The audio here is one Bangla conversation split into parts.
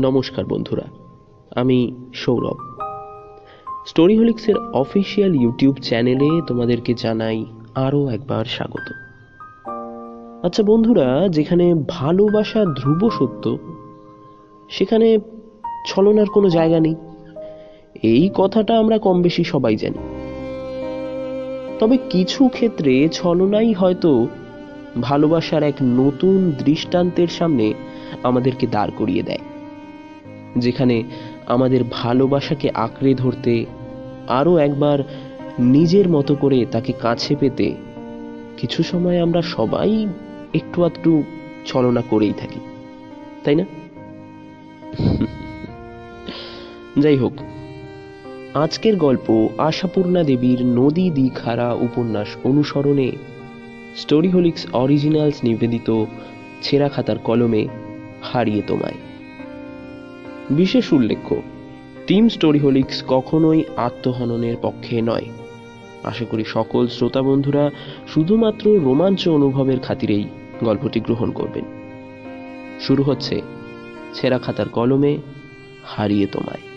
নমস্কার বন্ধুরা, আমি সৌরভ। স্টোরিহোলিক্সের অফিসিয়াল ইউটিউব চ্যানেলে তোমাদেরকে জানাই আরও একবার স্বাগত। আচ্ছা বন্ধুরা, যেখানে ভালোবাসা ধ্রুব সত্য, সেখানে ছলনার কোনো জায়গা নেই। এই কথাটা আমরা কম বেশি সবাই জানি। তবে কিছু ক্ষেত্রে ছলনাই হয়তো ভালোবাসার এক নতুন দৃষ্টান্তের সামনে আমাদেরকে দাঁড় করিয়ে দেয়। যেখানে আমাদের ভালোবাসাকে আঁকড়ে ধরতে, আরও একবার নিজের মতো করে তাকে কাছে পেতে কিছু সময় আমরা সবাই একটু আধটু ছলনা করেই থাকি, তাই না? যাই হোক, আজকের গল্প আশাপূর্ণা দেবীর নদী দ্বিখারা উপন্যাস অনুসরণে স্টোরি স্টোরিহোলিক্স অরিজিনালস নিবেদিত ছেঁড়া খাতার কলমে হারিয়ে তোমায়। বিশেষ উল্লেখ্য, টিম স্টোরি হোলিক্স কখনোই আত্মহননের পক্ষে নয়। আশা করি সকল শ্রোতা বন্ধুরা শুধুমাত্র রোমাঞ্চ অনুভবের খাতিরেই গল্পটি গ্রহণ করবেন। শুরু হচ্ছে ছেঁড়া খাতার কলমে হারিয়ে তোমায়।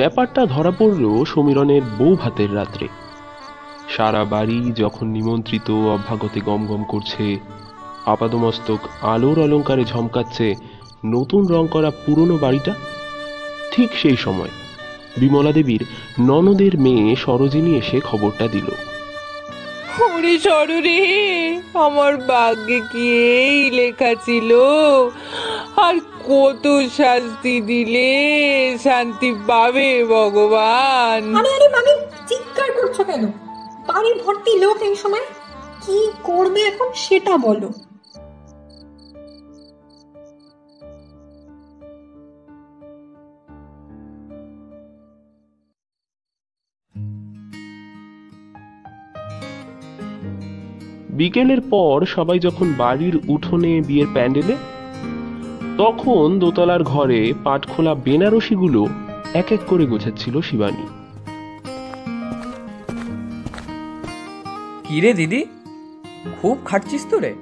ব্যাপারটা ধরা পড়ল সমীরণের বউ ভাতের রাত্রে। সারা বাড়ি যখন নিমন্ত্রিত অভ্যাগতে গমগম করছে, আপাদমস্তক আলোর অলঙ্কারে ঝমকাচ্ছে, নতুন রং করা পুরনো বাড়িটা? ঠিক সেই সময় বিমলা দেবীর ননদের মেয়ে সরোজিনী এসে খবরটা দিল। ওরে সরুরে, আমার ভাগ্যে কি এই লেখা ছিল? আর কত শাস্তি দিলে শান্তি পাবে ভগবান। আরে আরে মামি চিৎকার করছ কেন? বাড়ি ভর্তি লোক এই সময়? কি করবে এখন সেটা বলো। বিকেলের পর সবাই যখন বাড়ির উঠোনে বিয়ের প্যান্ডেলে তখন দোতলার ঘরে পাটখোলা বেনারসিগুলো এক এক করে গোছাচ্ছিল শিবানী। কিরে দিদি? খুব খাটছিস তো রে?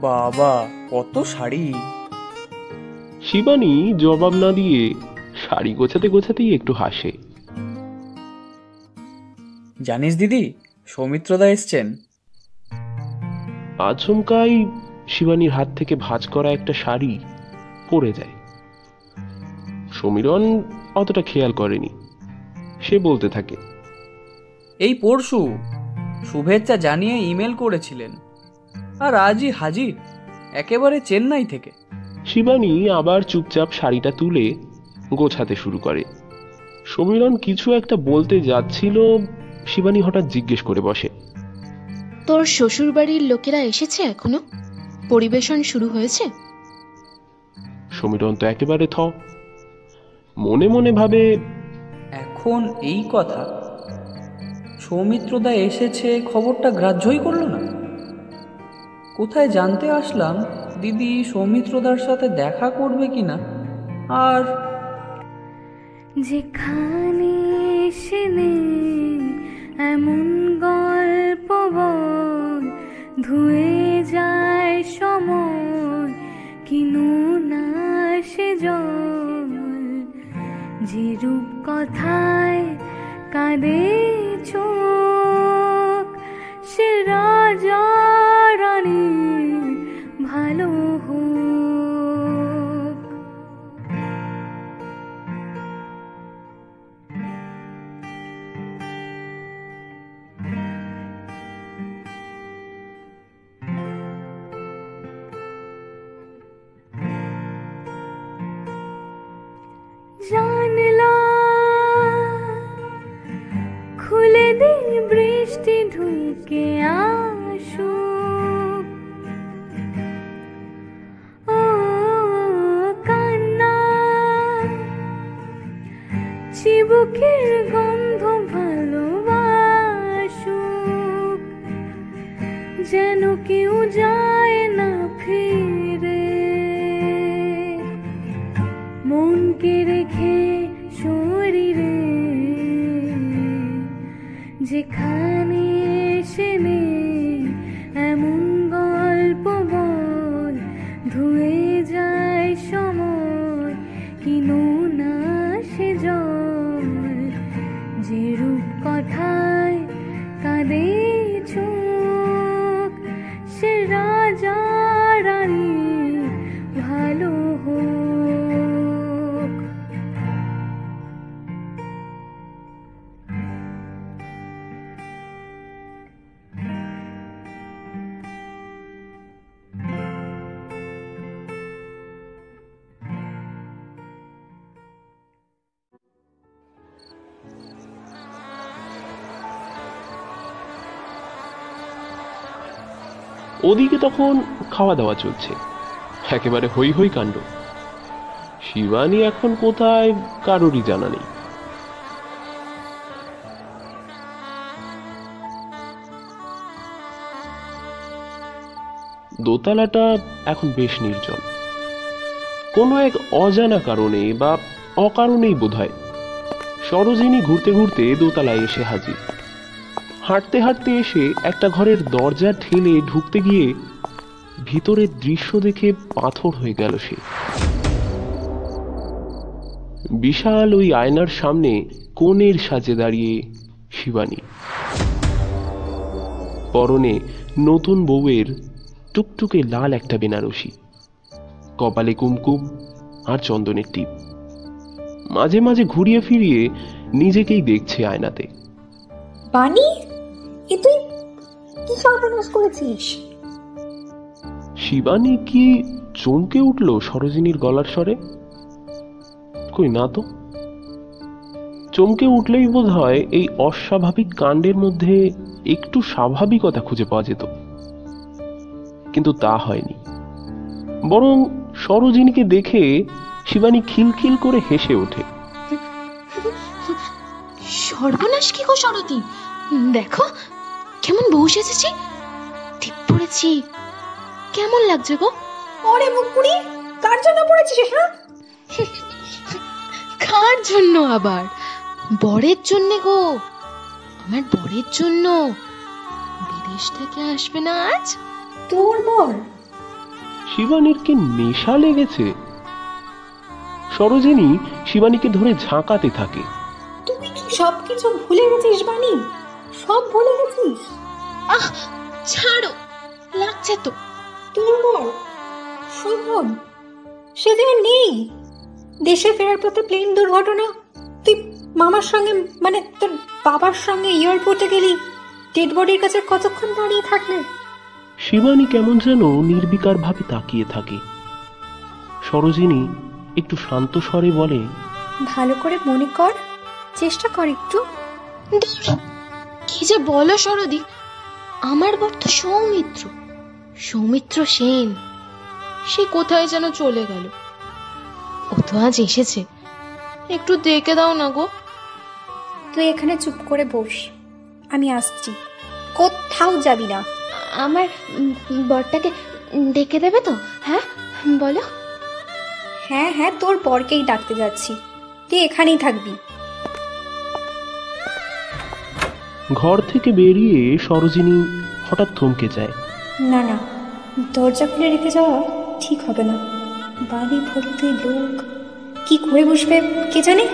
বাবা কত শাড়ি। শিবানী জবাব না দিয়ে শাড়ি গোছাতে গোছাতেই একটু হাসে। জানিস দিদি সৌমিত্রদা এসছেন। আচমকাই শিবানীর হাত থেকে ভাঁজ করা একটা শাড়ি পড়ে যায়। সমীরণ অতটা খেয়াল করেনি। সে বলতে থাকে এই পরশু শুভেচ্ছা জানিয়ে ইমেল করেছিলেন আর আজই হাজির একেবারে চেন্নাই থেকে। শিবানী আবার চুপচাপ শাড়িটা তুলে গোছাতে শুরু করে। সমীরণ কিছু একটা বলতে যাচ্ছিল শিবানী হঠাৎ জিজ্ঞেস করে বসে তোর শ্বশুরবাড়ির লোকেরা এসেছে এখনও? পরিবেশন শুরু হয়েছে? সমীরণ তো একেবারে থ। মনে মনে ভাবে এখন এই কথা। সৌমিত্রদা এসেছে খবরটা গ্রাহ্যই করল না। কোথায় জানতে আসলাম দিদি সৌমিত্রদার সাথে দেখা করবে কিনা? আর যেখানে এসে নেই এমন গল্প বল ধুয়ে যায় সময় কিনু না সে জল যে কথায় কাঁদে চোখ সে রাজা রানী ভালো धुल के आ ওদিকে তখন খাওয়া দাওয়া চলছে। একেবারে হই হই কাণ্ড। শিবানী এখন কোথায় কারোরই জানা নেই। দোতলাটা এখন বেশ নির্জন। কোনো এক অজানা কারণে বা অকারণেই বোধ হয় সরোজিনী ঘুরতে ঘুরতে দোতলায় এসে হাজির। হাঁটতে হাঁটতে এসে একটা ঘরের দরজা ঠেলে ঢুকতে গিয়ে ভিতরের দৃশ্য দেখে পাথর হয়ে গেল সে। বিশাল ওই আয়নার সামনে কোণের সাজে দাঁড়িয়ে শিবানী। পরনে নতুন বউয়ের টুকটুকে লাল একটা বেনারসি, কপালে কুমকুম আর চন্দনের টিপ। মাঝে মাঝে ঘুরিয়ে ফিরিয়ে নিজেকেই দেখছে আয়নাতে। তুই কি সর্বনাশ করেছিস? শিবানী কি চমকে উঠল সরোজিনীর গলার স্বরে? কই না তো। চমকে উঠলেই বোধ হয় এই অস্বাভাবিক কাণ্ডের মধ্যে একটু স্বাভাবিকতা খুঁজে পাওয়া যেত। কিন্তু তা হয়নি। বরং সরোজিনীকে দেখে শিবানী খিলখিল করে হেসে ওঠে। সর্বনাশ কি গো সরতি দেখো কেমন বউ সেজেছি? ঠিক পড়েছি। কেমন লাগছে গো? ওরে মুখপুরি কার জন্য পড়েছিস হ্যাঁ কার জন্য আবার? বরের জন্যে গো। আমার বরের জন্য। বিদেশ থেকে আসবে না আজ? তোর বল শিবানীর কি নেশা লেগেছে। সরোজিনী শিবানীকে ধরে ঝাঁকাতে থাকে। তুমি কি সবকিছু ভুলে গেছিস বানি সব ভুলে গেছিস? আহ ছাড়ো লাগছে তো। তোর বল শোভন সে যে নেই। দেশে ফেরার পথে প্লেন দুর্ঘটনা। তুই মামার সঙ্গে মানে তোর বাবার সঙ্গে এয়ারপোর্টে গেলি ডেড বডির কাছে কতক্ষণ দাঁড়িয়ে থাকলে? শিবানী কেমন যেন নির্বিকার ভাবে তাকিয়ে থাকে। সরোজিনী একটু শান্ত স্বরে বলে ভালো করে মনে কর চেষ্টা কর একটু। কি যে বলো সরদি আমার বর তো সৌমিত্র। সৌমিত্র সেন। সে কোথায় যেন চলে গেল। ও তো আজ এসেছে। একটু দেখে দাও না গো। তুই এখানে চুপ করে বস। আমি আসছি। কোথাও যাবি না। আমার বরটাকে ডেকে দেবে তো? হ্যাঁ বলো। হ্যাঁ হ্যাঁ তোর বরকেই ডাকতে যাচ্ছি। তুই এখানেই থাকবি। ঘর থেকে বেরিয়ে সরোজিনী হঠাৎ থমকে যায়। না না, দরজা খুলে রেখে যাওয়া ঠিক হবে না। বাড়ি ভর্তি লোক, কি করে বসবে, কে জানে?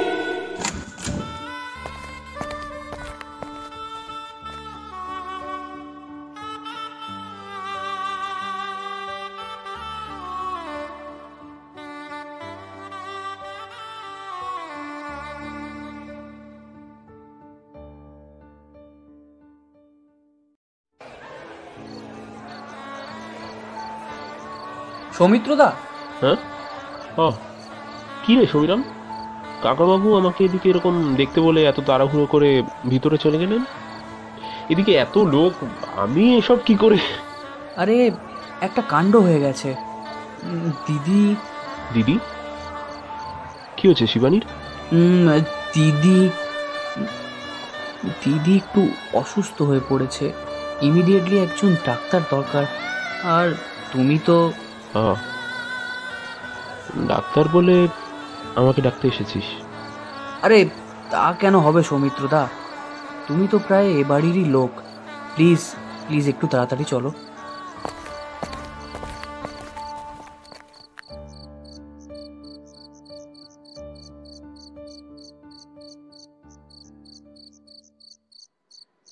সৌমিত্রদা? হ্যাঁ? ও। কি রে সমীরাম? কাকাবাবু আমাকে এদিকে এরকম দেখতে বলে এত তাড়াহুড়ো করে ভিতরে চলে গেলেন? এদিকে এত লোক আমি এসব কি করে? আরে একটা কাণ্ড হয়ে গেছে। দিদি। দিদি? কি হচ্ছে শিবানীর? দিদি দিদি একটু অসুস্থ হয়ে পড়েছে। ইমিডিয়েটলি একজন ডাক্তার দরকার। আর তুমি তো ডাক্তার বলে আমাকে ডাকতে এসেছিস। আরে তা কেন হবে সৌমিত্র দা তুমি তো প্রায় এ বাড়িরই লোক। প্লিজ প্লিজ একটু তাড়াতাড়ি চলো।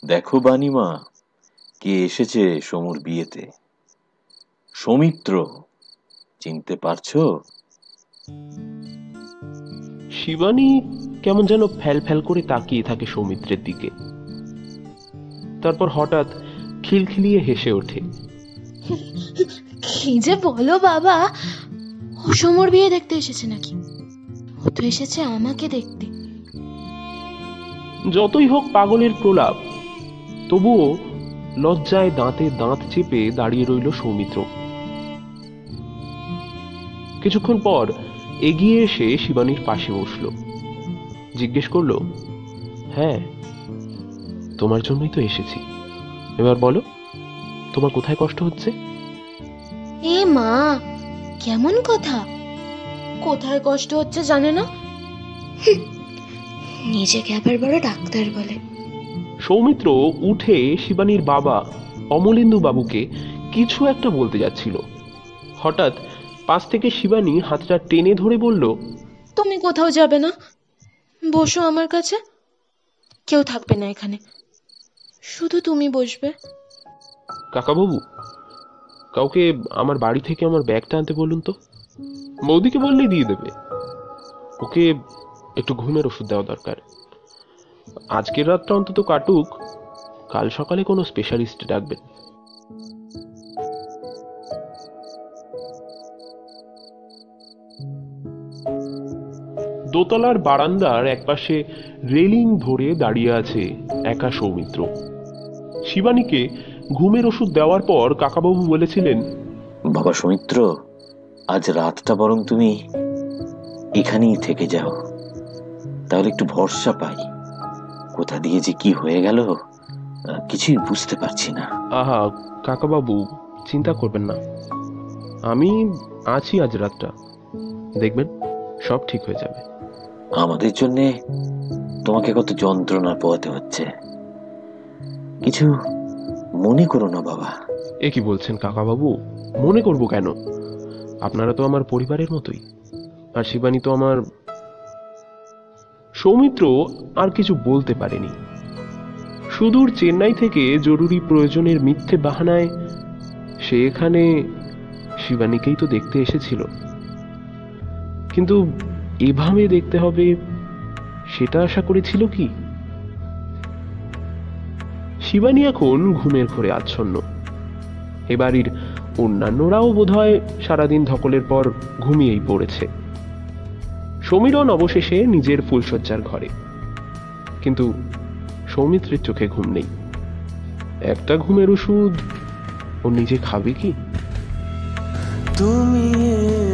দেখো বানিমা কে এসেছে সমুর বিয়েতে? সৌমিত্র। চিনতে পারছ? শিবানী কেমন যেন ফ্যাল ফ্যাল করে তাকিয়ে থাকে সৌমিত্রের দিকে। তারপর হঠাৎ খিলখিলিয়ে হেসে ওঠে। কি যে বলো বাবা অসমর বিয়ে দেখতে এসেছে নাকি? ও তো এসেছে আমাকে দেখতে। যতই হোক পাগলের প্রলাপ তবুও লজ্জায় দাঁতে দাঁত চেপে দাঁড়িয়ে রইল সৌমিত্র। কিছুক্ষণ পর এগিয়ে এসে শিবানীর পাশে বসল। জিজ্ঞেস করল হ্যাঁ তোমার জন্যই তো এসেছি। এবার বলো তোমার কোথায় কষ্ট হচ্ছে? এ মা কেমন কথা? কোথায় কষ্ট হচ্ছে জানে না? নিজেকে আবার বড় ডাক্তার বলে। সৌমিত্র উঠে শিবানীর বাবা অমলেন্দু বাবুকে কিছু একটা বলতে যাচ্ছিল। হঠাৎ পাশ থেকে শিবানী হাতটা টেনে ধরে বলল তুমি কোথাও যাবে না? বসো আমার কাছে। কেউ থাকবে না এখানে। শুধু তুমি বসবে। কাকাবাবু কাউকে আমার বাড়ি থেকে আমার ব্যাগটা আনতে বলুন তো। বৌদিকে বললেই দিয়ে দেবে। ওকে একটু ঘুমের ওষুধ দেওয়া দরকার। আজকের রাতটা অন্তত কাটুক। কাল সকালে কোনো স্পেশালিস্ট ডাকবেন। দোতলার বারান্দার একপাশে রেলিং ধরে দাঁড়িয়ে আছে একা সৌমিত্র। শিবানীকে ঘুমের ওষুধ দেওয়ার পর কাকাবাবু বলেছিলেন বাবা সৌমিত্র আজ রাতটা বরং তুমি এখানেই থেকে যাও। তাহলে একটু ভরসা পাই। কোথা দিয়ে যে কি হয়ে গেল কিছুই বুঝতে পারছি না। আহা কাকাবাবু চিন্তা করবেন না। আমি আছি আজ রাতটা। দেখবেন সব ঠিক হয়ে যাবে। আমাদের জন্য তোমাকে কত যন্ত্রণা পোহাতে হচ্ছে। কিছু মনে করো না বাবা। এ কি বলছেন কাকাবাবু? মনে করব কেন? আপনারা তো আমার পরিবারের মতোই। আর শিবানী তো আমার সৌমিত্র আর কিছু বলতে পারেনি। সুদূর চেন্নাই থেকে জরুরি প্রয়োজনের মিথ্যে বাহানায় সে এখানে শিবানীকেই তো দেখতে এসেছিল। কিন্তু এভাবে দেখতে হবে, সেটা আশা করেছিল কি? শিবানী এখন ঘুমের ঘোরে আচ্ছন্ন। এ বাড়ির অন্যান্যরাও বোধহয় সারাদিন ধকলের পর ঘুমিয়েই পড়েছে। সমীরন অবশেষে নিজের ফুলশয্যার ঘরে। কিন্তু সৌমিত্রের চোখে ঘুম নেই। একটা ঘুমের ওষুধ, ও নিজে খাবে কি? তুমি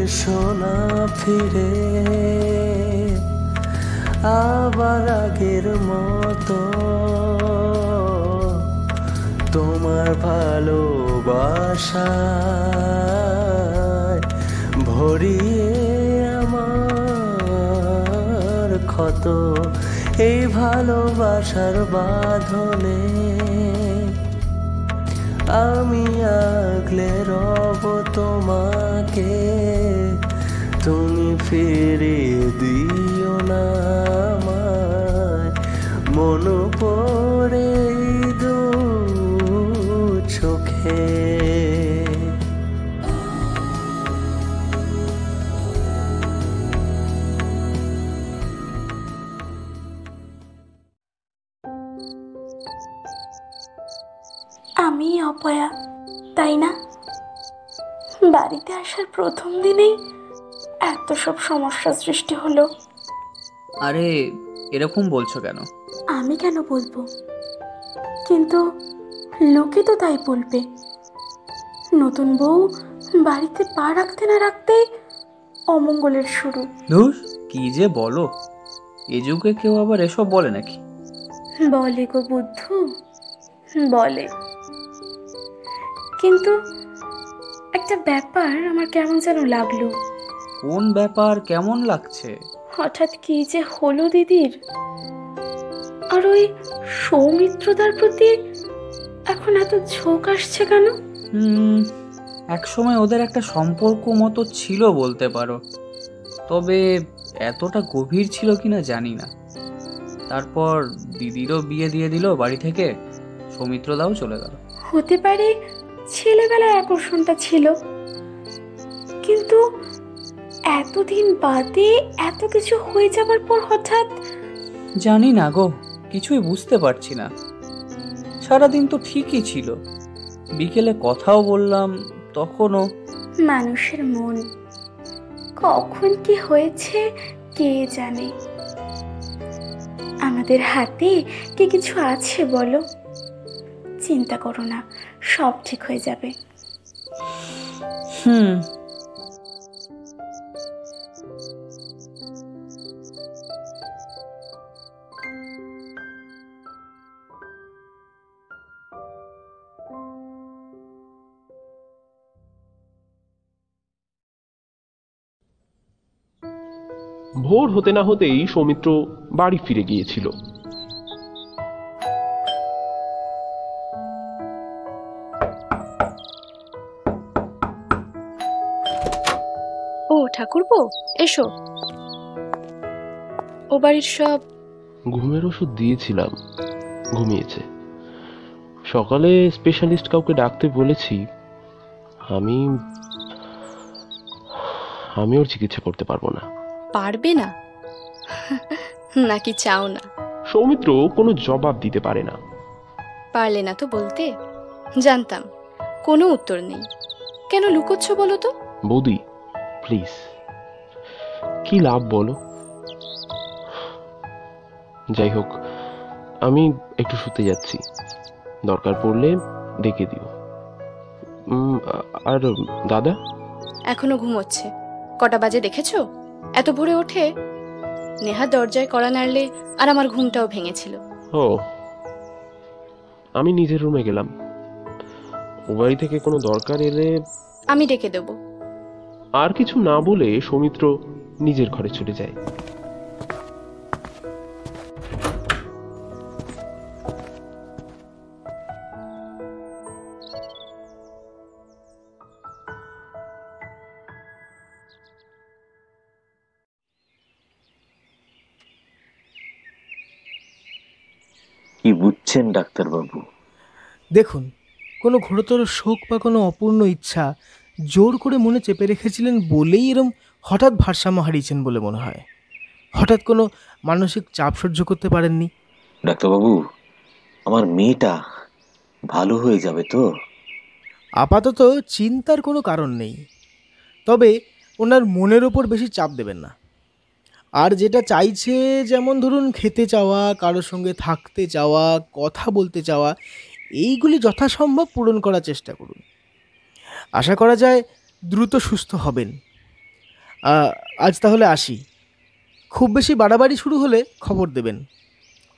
এসো না ফিরে। আবার আগের মতো। তোমার ভালোবাসা ভরিয়ে আমার ক্ষত। এই ভালোবাসার বাঁধনে আমি আগলে রব তোমাকে। তুমি ফিরিয়ে দিও না আমায়। মন পড়ে দু চোখে। আসার প্রথম দিনেই এত সব সমস্যা সৃষ্টি হলো। আরে এরকম বলছো কেন? আমি কেন বলব? কিন্তু লোকে তো তাই বলবে। নতুন বউ বাড়িতে পা রাখতে না রাখতেই অমঙ্গলের শুরু। ধুস কি যে বলো। এ যুগে কেউ আবার এসব বলে নাকি? বলে গো বুদ্ধু বলে। কিন্তু একটা ব্যাপার আমার কেমন যেন লাগল। কোন ব্যাপার? কেমন লাগছে? হঠাৎ কি যে হলো দিদির? আর ওই সৌমিত্রদার প্রতি এখন এত ঝোঁক আসছে কেন? হুম একসময় ওদের একটা সম্পর্ক মতো ছিল বলতে পারো। তবে এতটা গভীর ছিল কিনা জানি না। তারপর দিদিরও বিয়ে দিয়ে দিল বাড়ি থেকে সৌমিত্রদাও চলে গেল। হতে পারে ছেলেবেলায় আকর্ষণটা ছিল। কিন্তু এতদিন বাদে এত কিছু হয়ে যাবার পর হঠাৎ জানি না গো কিছুই বুঝতে পারছি না। সারাদিন তো ঠিকই ছিল। বিকেলে কথাও বললাম তখনও মানুষের মন। কখন কি হয়েছে কে জানে? আমাদের হাতে কি কিছু আছে বলো? চিন্তা করো না সব ঠিক হয়ে যাবে। হুম। ভোর হতে না হতেই সৌমিত্র বাড়ি ফিরে গিয়েছিল। ঠাকুরপো এসো। ও বাড়ির সব ঘুমের ওষুধ দিয়েছিলাম ঘুমিয়েছে। সকালে স্পেশালিস্ট কাউকে ডাকতে বলেছি আমি আমি ওর চিকিৎসা করতে পারব না। পারবে না? নাকি চাও না? সৌমিত্র কোনো জবাব দিতে পারে না। পারলে না তো বলতে? জানতাম কোনো উত্তর নেই। কেন লুকোচ্ছ বলো তো? বৌদি প্লিজ কি লাভ বলো? যাই হোক আমি একটু শুতে যাচ্ছি। দরকার পড়লে ডেকে দিও। আর দাদা? এখনও ঘুমোচ্ছে। কটা বাজে দেখেছ? এত ভোরে ওঠে? নেহা দরজায় কড়া নাড়লে আর আমার ঘুমটাও ভেঙেছিল। ও আমি নিজের রুমে গেলাম। ও বাড়ি থেকে কোনো দরকার এলে আমি ডেকে দেবো। আর কিছু না বলে সৌমিত্র নিজের ঘরে চলে যায়। কি বুঝছেন ডাক্তারবাবু? দেখুন কোনো ঘোরতর শোক বা কোনো অপূর্ণ ইচ্ছা জোর করে মনে চেপে রেখেছিলেন বলেই এরম হঠাৎ ভারসাম্য হারিয়েছেন বলে মনে হয়। হঠাৎ কোনো মানসিক চাপ সহ্য করতে পারেননি? ডাক্তারবাবু আমার মেয়েটা ভালো হয়ে যাবে তো? আপাতত চিন্তার কোনো কারণ নেই। তবে ওনার মনের ওপর বেশি চাপ দেবেন না। আর যেটা চাইছে যেমন ধরুন খেতে চাওয়া কারোর সঙ্গে থাকতে চাওয়া কথা বলতে চাওয়া এইগুলি যথাসম্ভব পূরণ করার চেষ্টা করুন। আশা করা যায় দ্রুত সুস্থ হবেন। আজ তাহলে আসি। খুব বেশি বাড়াবাড়ি শুরু হলে খবর দেবেন।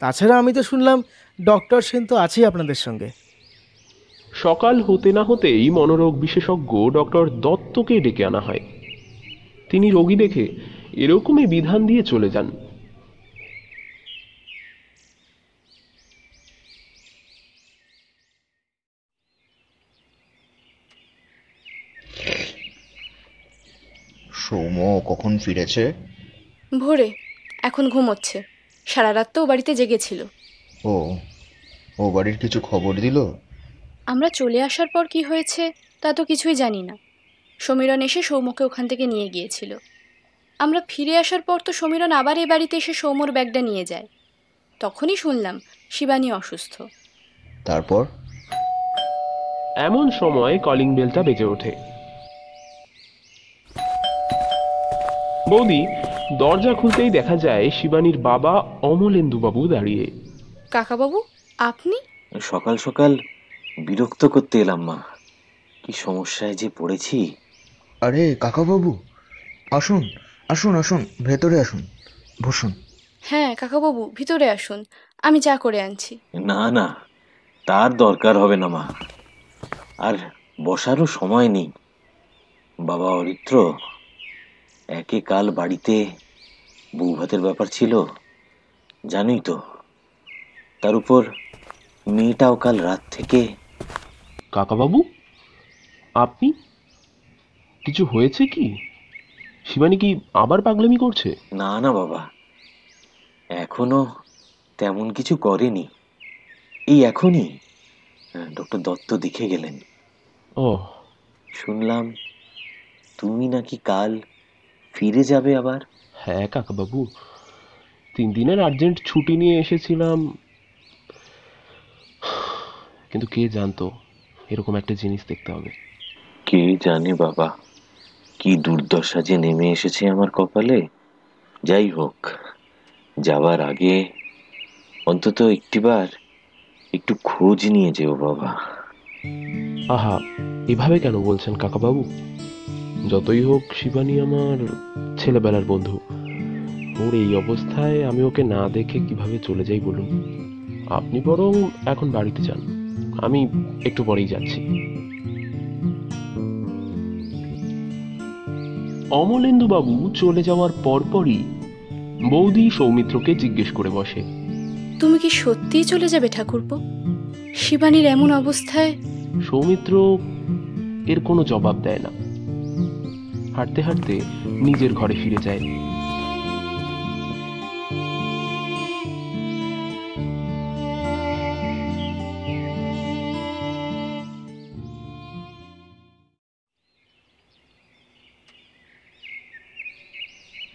তাছাড়া আমি তো শুনলাম ডক্টর সেন তো আছেই আপনাদের সঙ্গে। সকাল হতে না হতেই মনোরোগ বিশেষজ্ঞ ডক্টর দত্তকে ডেকে আনা হয়। তিনি রোগী দেখে এরকমই বিধান দিয়ে চলে যান। সৌম কখন ফিরেছে? ভোরে এখন ঘুমোচ্ছে। সারা রাত তো ও বাড়িতে জেগেছিল। ও ও বাড়ির কিছু খবর দিল? আমরা চলে আসার পর কি হয়েছে তা তো কিছুই জানি না। সমীরণ এসে সৌম্যকে ওখান থেকে নিয়ে গিয়েছিল। আমরা ফিরে আসার পর তো সমীরণ আবার এ বাড়িতে এসে সৌম্যর ব্যাগটা নিয়ে যায়। তখনই শুনলাম শিবানী অসুস্থ। তারপর? এমন সময় কলিং বেলটা বেজে ওঠে। বৌদি দরজা খুলতেই দেখা যায় শিবানীর বাবা অমলেন্দুবাবু দাঁড়িয়ে। কাকাবাবু আপনি? সকাল সকাল বিরক্ত করতে এলাম মা। কি সমস্যায় যে পড়েছি? আরে কাকাবাবু আসুন আসুন আসুন ভেতরে আসুন বসুন। হ্যাঁ কাকাবাবু ভিতরে আসুন আমি চা করে আনছি। না না তার দরকার হবে না মা। আর বসারও সময় নেই। বাবা অরিত্র একে কাল বাড়িতে বউ ভাতের ব্যাপার ছিল জানোই তো। তার উপর মেয়েটাও কাল রাত থেকে কাকাবাবু আপনি? কিছু হয়েছে কি? শিবানী কি আবার পাগলামি করছে? না না বাবা। এখনও তেমন কিছু করেনি। এই এখনই ডক্টর দত্ত দেখে গেলেন। ও। শুনলাম তুমি নাকি কাল ফিরে যাবে আবার? হ্যাঁ কাকাবাবু তিন দিনের আর্জেন্ট ছুটি নিয়ে এসেছিলাম। কিন্তু কে জানতো এরকম একটা জিনিস দেখতে হবে। কে জানে বাবা কি দুর্দশা যে নেমে এসেছে আমার কপালে। যাই হোক যাওয়ার আগে অন্তত একটিবার একটু খোঁজ নিয়ে যেও বাবা। আহা এভাবে কেন বলছেন কাকাবাবু? যতই হোক শিবানী আমার ছেলেবেলার বন্ধু। ওর এই অবস্থায় আমি ওকে না দেখে কীভাবে চলে যাই বলুন? আপনি বরং এখন বাড়িতে যান। আমি একটু পরেই যাচ্ছি। অমলেন্দু বাবু চলে যাওয়ার পরপরই বৌদি সৌমিত্রকে জিজ্ঞেস করে বসে। তুমি কি সত্যিই চলে যাবে ঠাকুরপো? শিবানীর এমন অবস্থায় সৌমিত্র এর কোনো জবাব দেয় না। হাঁটতে হাঁটতে নিজের ঘরে ফিরে যায়।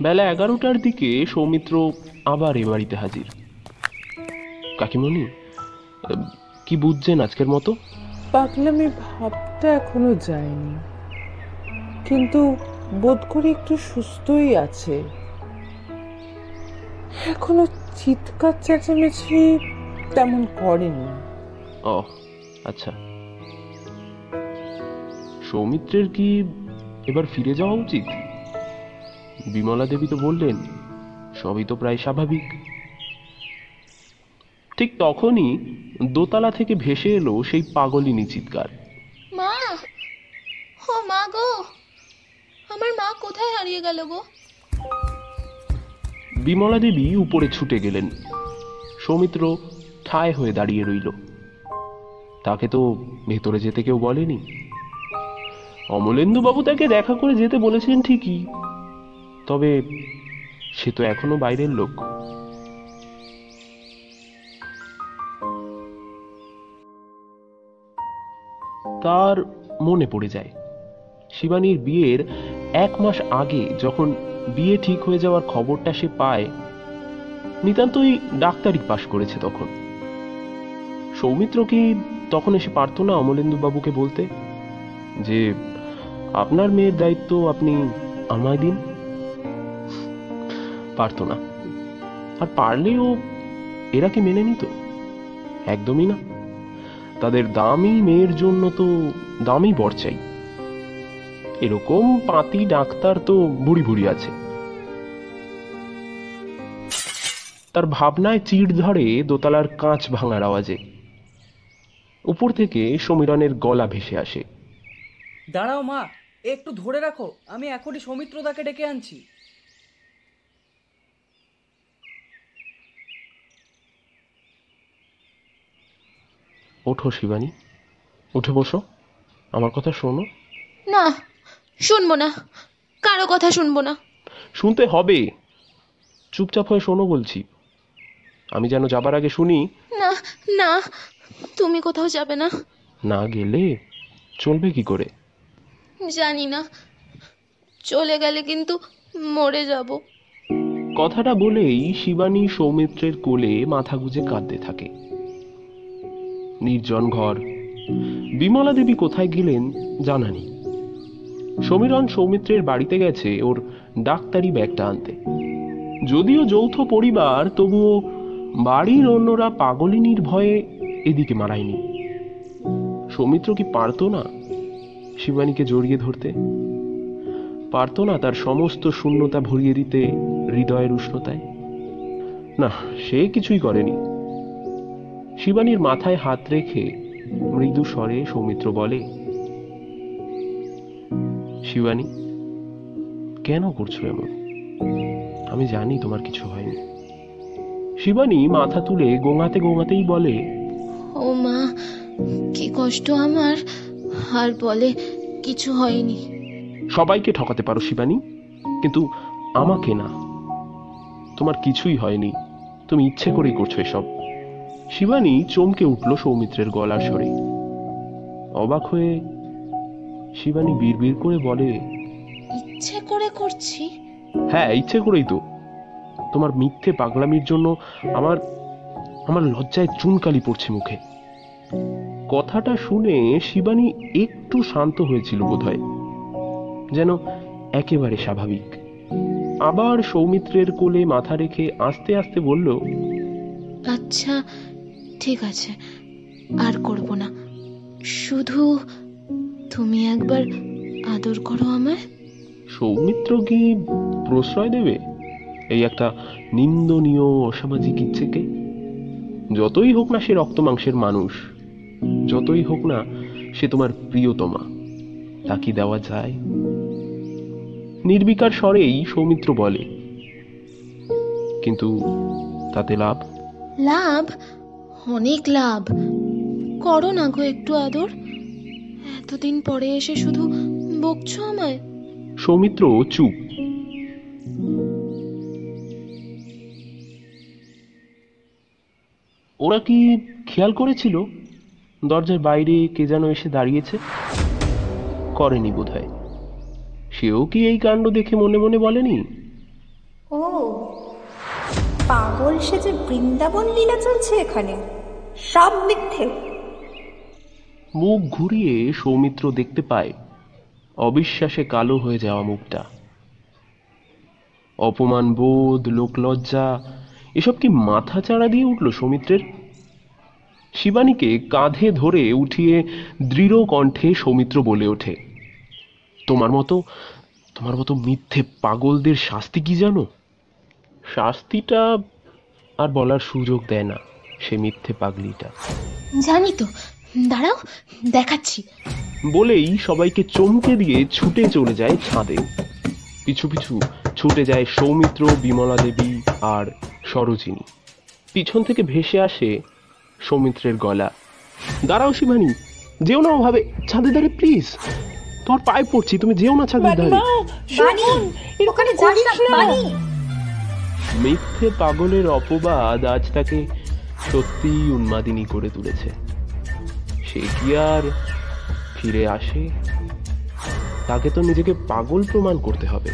বেলা এগারোটার দিকে সৌমিত্র আবার এ বাড়িতে হাজির। কাকিমণি, কি বুঝছেন আজকের মতো? পাগলামি ভাবটা এখনও যায়নি। কিন্তু বোধ করি একটু সুস্থই আছে। এখনও চিৎকার চেঁচামেচি তেমন করেনি। ও আচ্ছা। সৌমিত্রের কি এবার ফিরে যাওয়া উচিত? বিমলা দেবী তো বললেন সবই তো প্রায় স্বাভাবিক। ঠিক তখনই দোতলা থেকে ভেসে এলো সেই পাগলিনী চিৎকার। মা! ও মা গো! আমার মা কোথায় হারিয়ে গেল গো? বিমলা দেবী উপরে ছুটে গেলেন। সৌমিত্র ঠায় হয়ে দাঁড়িয়ে রইল। তাকে তো ভেতরে যেতে কেউ বলেনি। অমলেন্দু বাবু তাকে দেখা করে যেতে বলেছেন ঠিকই, তবে সে তো এখনও বাইরের লোক। তার মনে পড়ে যায়, শিবানীর বিয়ের এক মাস আগে যখন বিয়ে ঠিক হয়ে যাওয়ার খবরটা সে পায়, নিতান্তই ডাক্তারি পাশ করেছে তখন। সৌমিত্র কি তখন এসে পারতো না অমলেন্দু বাবুকে বলতে, যে, আপনার মেয়ের দায়িত্ব আপনি আমায় দিন। পারতো না। আর পারলেও এরা কি মেনে নিত? একদমই না। তাদের দামি মেয়ের জন্য তো দামি বর চাই। এরকম পাতি ডাক্তার তো বুড়ি বুড়ি আছে। তার ভাবনায় চিড় ধরে দোতলার কাঁচ ভাঙার আওয়াজে। উপর থেকে সমীরনের গলা ভেসে আসে। দাঁড়াও মা একটু ধরে রাখো আমি এখনই সৌমিত্রদাকে ডেকে আনছি। ওঠো শিবানী উঠে বসো আমার কথা শোনো। না শুনব না। কারও কথা শুনব না। শুনতে হবে। চুপচাপ হয়ে শোনো বলছি। আমি যেন যাবার আগে শুনি। না না তুমি কোথাও যাবে না। না গেলে চলবে কি করে? জানি না। চলে গেলে কিন্তু মরে যাব। কথাটা বলেই শিবানী সৌমিত্রের কোলে মাথা গুজে কাঁদতে থাকে। নির্জন ঘর। বিমলা দেবী কোথায় গেলেন জানা নেই। সমীরণ সৌমিত্রের বাড়িতে গেছে ওর ডাক্তারি ব্যাগটা আনতে। যদিও যৌথ পরিবার, তবুও বাড়ির অন্যরা পাগলিনীর ভয়ে এদিকে মারায়নি। সৌমিত্র কি পারতো না শিবানীকে জড়িয়ে ধরতে? পারতো না তার সমস্ত শূন্যতা ভরিয়ে দিতে হৃদয়ের উষ্ণতায়? না, সে কিছুই করেনি। শিবানীর মাথায় হাত রেখে মৃদু স্বরে সৌমিত্র বলে শিবানী কেন করছ এমন? আমি জানি তোমার কিছু হয়নি। শিবানী মাথা তুলে গোঙাতে গোঙাতেই বলে ও মা কি কষ্ট আমার। আর বলে কিছু হয়নি। সবাইকে ঠকাতে পারো শিবানী কিন্তু আমাকে না। তোমার কিছুই হয়নি। তুমি ইচ্ছে করেই করছ এসব। শিবানী চমকে উঠল সৌমিত্রের গলার স্বরে। অবাক হয়ে শিবানী বিড়বিড় করে বলে ইচ্ছে করে করছি। হ্যাঁ ইচ্ছে করেই তো। তোমার মিথ্যে পাগলামির জন্য আমার আমার লজ্জায় চুনকালি পড়ছে মুখে। কথাটা শুনে শিবানী একটু শান্ত হয়েছিল বোধহয় যেন একেবারে স্বাভাবিক। আবার সৌমিত্রের কোলে মাথা রেখে আস্তে আস্তে বলল আচ্ছা ঠিক আছে আর করব না। শুধু তুমি একবার আদর করো আমায়। সৌমিত্র কি প্রশ্রয় দেবে এই একটা নিন্দনীয় অসামাজিক ইচ্ছেকে? যতই হোক না সে রক্ত মাংসের মানুষ যতই হোক না সে তোমার প্রিয়তমা তা কি দেওয়া যায়? নির্বিকার স্বরেই সৌমিত্র বলে কিন্তু তাতে লাভ? লাভ? অনেক লাভ। করো না গো একটু আদর। এতদিন পরে এসে শুধু বকছো আমায়? সৌমিত্র চুপ। ওরা কি খেয়াল করেছিল দরজার বাইরে কে যেন এসে দাঁড়িয়েছে? করেনি বোধহয়। সেও কি এই কাণ্ড দেখে মনে মনে বলেনি? ও পাগল সেজে বৃন্দাবন লীলা চলছে এখানে সব মিথ্যে। মুখ ঘুরিয়ে সৌমিত্র দেখতে পায়। অবিশ্বাসে কালো হয়ে যাওয়া মুখটা। অপমান, বোধ, লোকলজ্জা, এসব কি মাথা চাড়া দিয়ে উঠল সৌমিত্রের? শিবানীকে কাঁধে ধরে উঠিয়ে দৃঢ় কণ্ঠে সৌমিত্র বলে ওঠে, তোমার মতো তোমার মতো মিথ্যে পাগলদের শাস্তি কি জানো? শাস্তিটা আর বলার সুযোগ দেয় না সে মিথ্যে পাগলিটা। জানি তো দাঁড়াও দেখাচ্ছি। বলেই সবাইকে চমকে দিয়ে ছুটে চলে যায় ছাদে। পিছু পিছু ছুটে যায় সৌমিত্র বিমলা দেবী আর সরোজিনী। পিছন থেকে ভেসে আসে সৌমিত্রের গলা। দাঁড়াও শিবানী যেও না ওভাবে। ছাদে দাঁড়ে প্লিজ তোমার পায়ে পড়ছি তুমি যেও না ছাদের ধারে। মিথ্যে পাগলের অপবাদ আজ তাকে সত্যিই উন্মাদিনী করে তুলেছে। সে কি আর ফিরে আসে। তাকে তো নিজেকে পাগল প্রমাণ করতে হবে।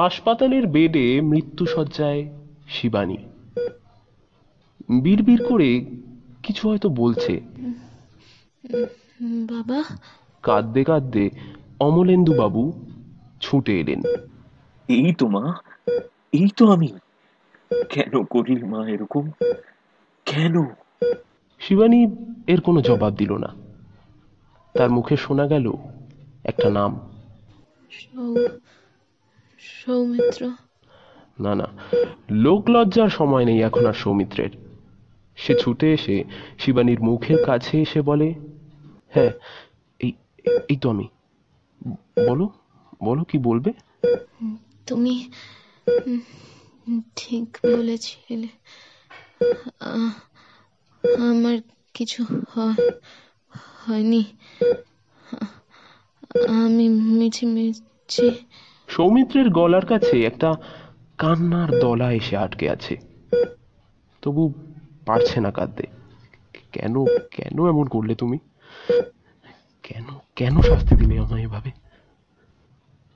হাসপাতালের বেডে মৃত্যুসজ্জায় শিবানী। বিড়বিড় করে কিছু হয়তো বলছে। বাবা? কাঁদতে কাঁদতে অমলেন্দু বাবু ছুটে এলেন। এই তো মা এই তো আমি। কেন করিল মা এরকম? কেন? শিবানী এর কোনো জবাব দিল না। তার মুখে শোনা গেল একটা নাম। সৌমিত্র। না না লোক লজ্জার সময় নেই এখন আর সৌমিত্রের। সে ছুটে এসে শিবানীর মুখের কাছে এসে বলে হ্যাঁ এই এই তো আমি। বলো বলো কি বলবে? তুমি ঠিক বলেছিলে। আমার কিছু হয়- হয়নি। আমি মিছি মিছি সৌমিত্রের গলার কাছে একটা কান্নার দলা এসে আটকে আছে। তবু পারছে না কাঁদতে। কেন কেন এমন করলে তুমি? কেন কেন শাস্তি দিলে আমায় এভাবে?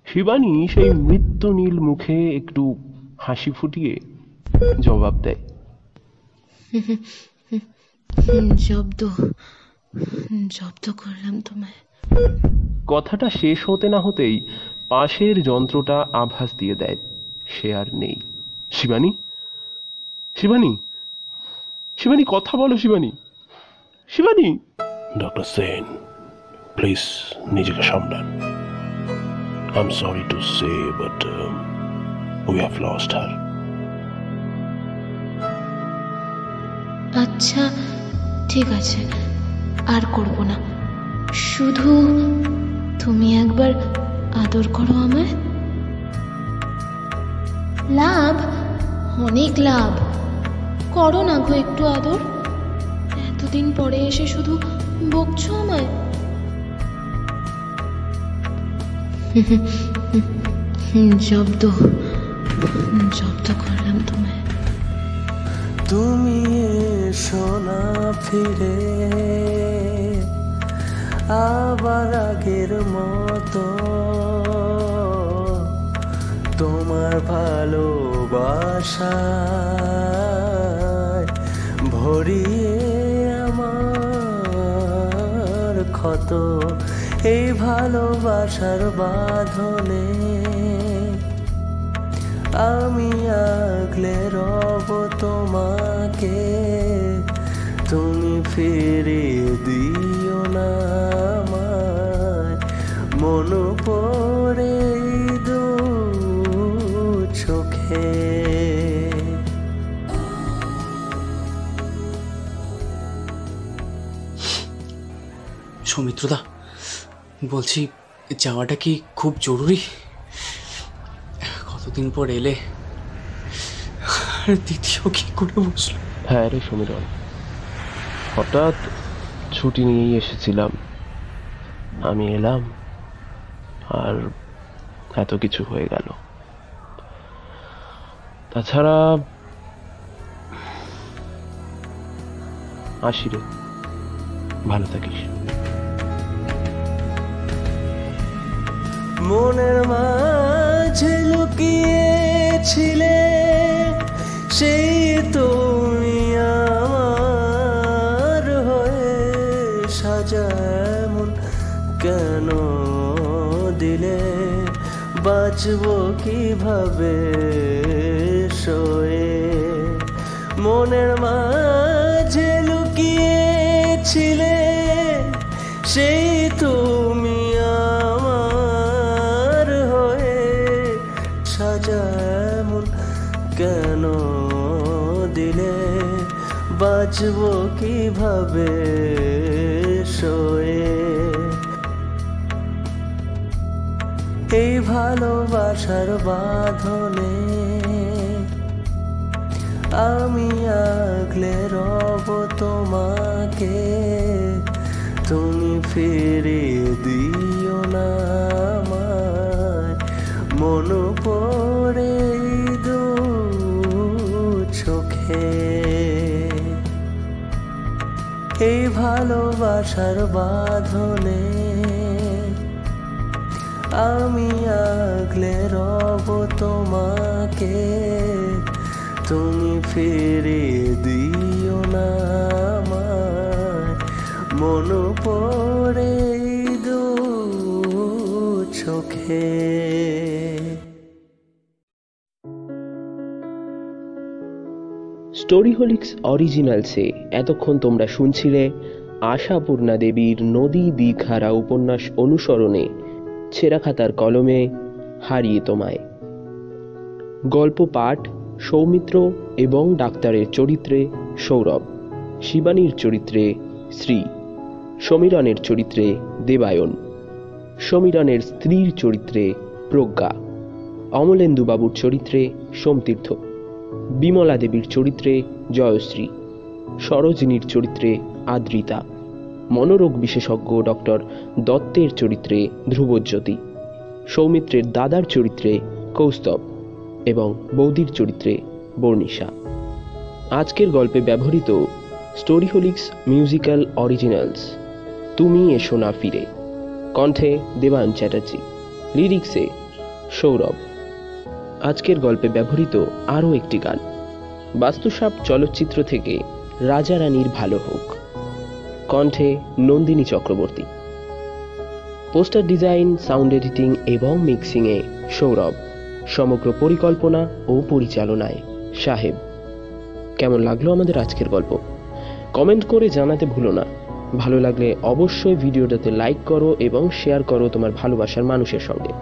শিবানী সেই মৃত্যু নীল মুখে একটু হাসি ফুটিয়ে জবাব দেয়। জব্দ জব্দ করলাম তোমায়। কথাটা শেষ হতে না হতেই পাশের যন্ত্রটা আভাস দিয়ে দেয়। সে আর নেই। শিবানী? শিবানী? শিবানী কথা বলো শিবানী। শিবানী? ডক্টর সেন প্লিজ নিজেকে সামলান। I am sorry to say but we have lost her আচ্ছা ঠিক আছে আর করব না। শুধু তুমি একবার আদর করো আমায়। লাভ, অনেক লাভ। করো না গো একটু আদর। এতদিন পরে এসে শুধু বকছো আমায়। জব্দ জব্দ করলাম তোমায়। তুমি এসো না ফিরে। আবার আগের মতো। তোমার ভালোবাসা ভরিয়ে আমার ক্ষত। এই ভালোবাসার বাঁধনে আমি আগলে রব তোমাকে। তুমি ফিরিয়ে দিও না মন পড়ে দু চোখে। সৌমিত্রদা, বলছি, যাওয়াটা কি খুব জরুরি? কতদিন পর এলে? আর দ্বিতীয় কি করে বসল? হ্যাঁ রে সমীরণ হঠাৎ ছুটি নিয়েই এসেছিলাম। আমি এলাম, আর এত কিছু হয়ে গেল। তাছাড়া আসি রে। ভালো থাকিস। মনের মাঝে লুকিয়েছিলে সেই বাঁচবো কীভাবে? শোয়ে মনের মাঝে লুকিয়েছিলে, সেই তুমি আমার হয়ে সাজা কেন দিলে? বাঁচবো কীভাবে? শোয়ে। এই ভালোবাসার বাঁধনে। আমি আগলে রব তোমাকে। তুমি ফিরিয়ে দিও না আমায়। মন পড়ে দু চোখে। এই ভালোবাসার বাঁধনে আমি আগলে রব তোমাকে। তুমি ফিরিয়ে দিও না আমায়। মন পড়ে দু চোখে। স্টোরিহোলিক্স অরিজিনালসে এতক্ষণ তোমরা শুনছিলে আশাপূর্ণা দেবীর নদী দীঘারা উপন্যাস অনুসরণে। ছেঁড়া খাতার কলমে, হারিয়ে তোমায়। গল্প পাঠ, সৌমিত্র এবং ডাক্তারের চরিত্রে সৌরভ, শিবানীর চরিত্রে শ্রী, সমীরণের চরিত্রে দেবায়ন, সমীরণের স্ত্রীর চরিত্রে প্রজ্ঞা, অমলেন্দুবাবুর চরিত্রে সোমতীর্থ, বিমলা দেবীর চরিত্রে জয়শ্রী, সরোজিনীর চরিত্রে আদ্রিতা মনোরোগ বিশেষজ্ঞ ডক্টর দত্তের চরিত্রে ধ্রুবজ্যোতি, সৌমিত্রের দাদার চরিত্রে কৌস্তব এবং বৌদির চরিত্রে বর্ণিশা। আজকের গল্পে ব্যবহৃত স্টোরিহোলিক্স মিউজিক্যাল অরিজিনালস তুমি এসো না ফিরে। কণ্ঠে দেবান চ্যাটার্জি। লিরিক্সে সৌরভ। আজকের গল্পে ব্যবহৃত আরও একটি গান। বাস্তুসাপ চলচ্চিত্র থেকে রাজা রানীর ভালো হোক। কণ্ঠে Nandini Chakraborty. Poster design, sound editing এবং মিক্সিংয়ে সৌরভ। সমগ্র পরিকল্পনা ও পরিচালনায় সাহেব। কেমন লাগল আমাদের আজকের গল্প? কমেন্ট করে জানাতে ভুলো না। ভালো লাগলে অবশ্যই ভিডিওটাতে লাইক করো এবং শেয়ার করো তোমার ভালোবাসার মানুষের সঙ্গে।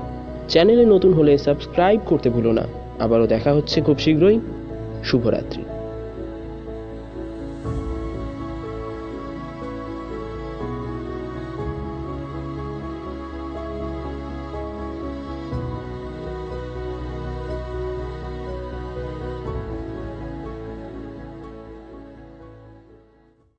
চ্যানেলে নতুন হলে সাবস্ক্রাইব করতে ভুলো না। আবারও দেখা হচ্ছে খুব শীঘ্রই। শুভরাত্রি।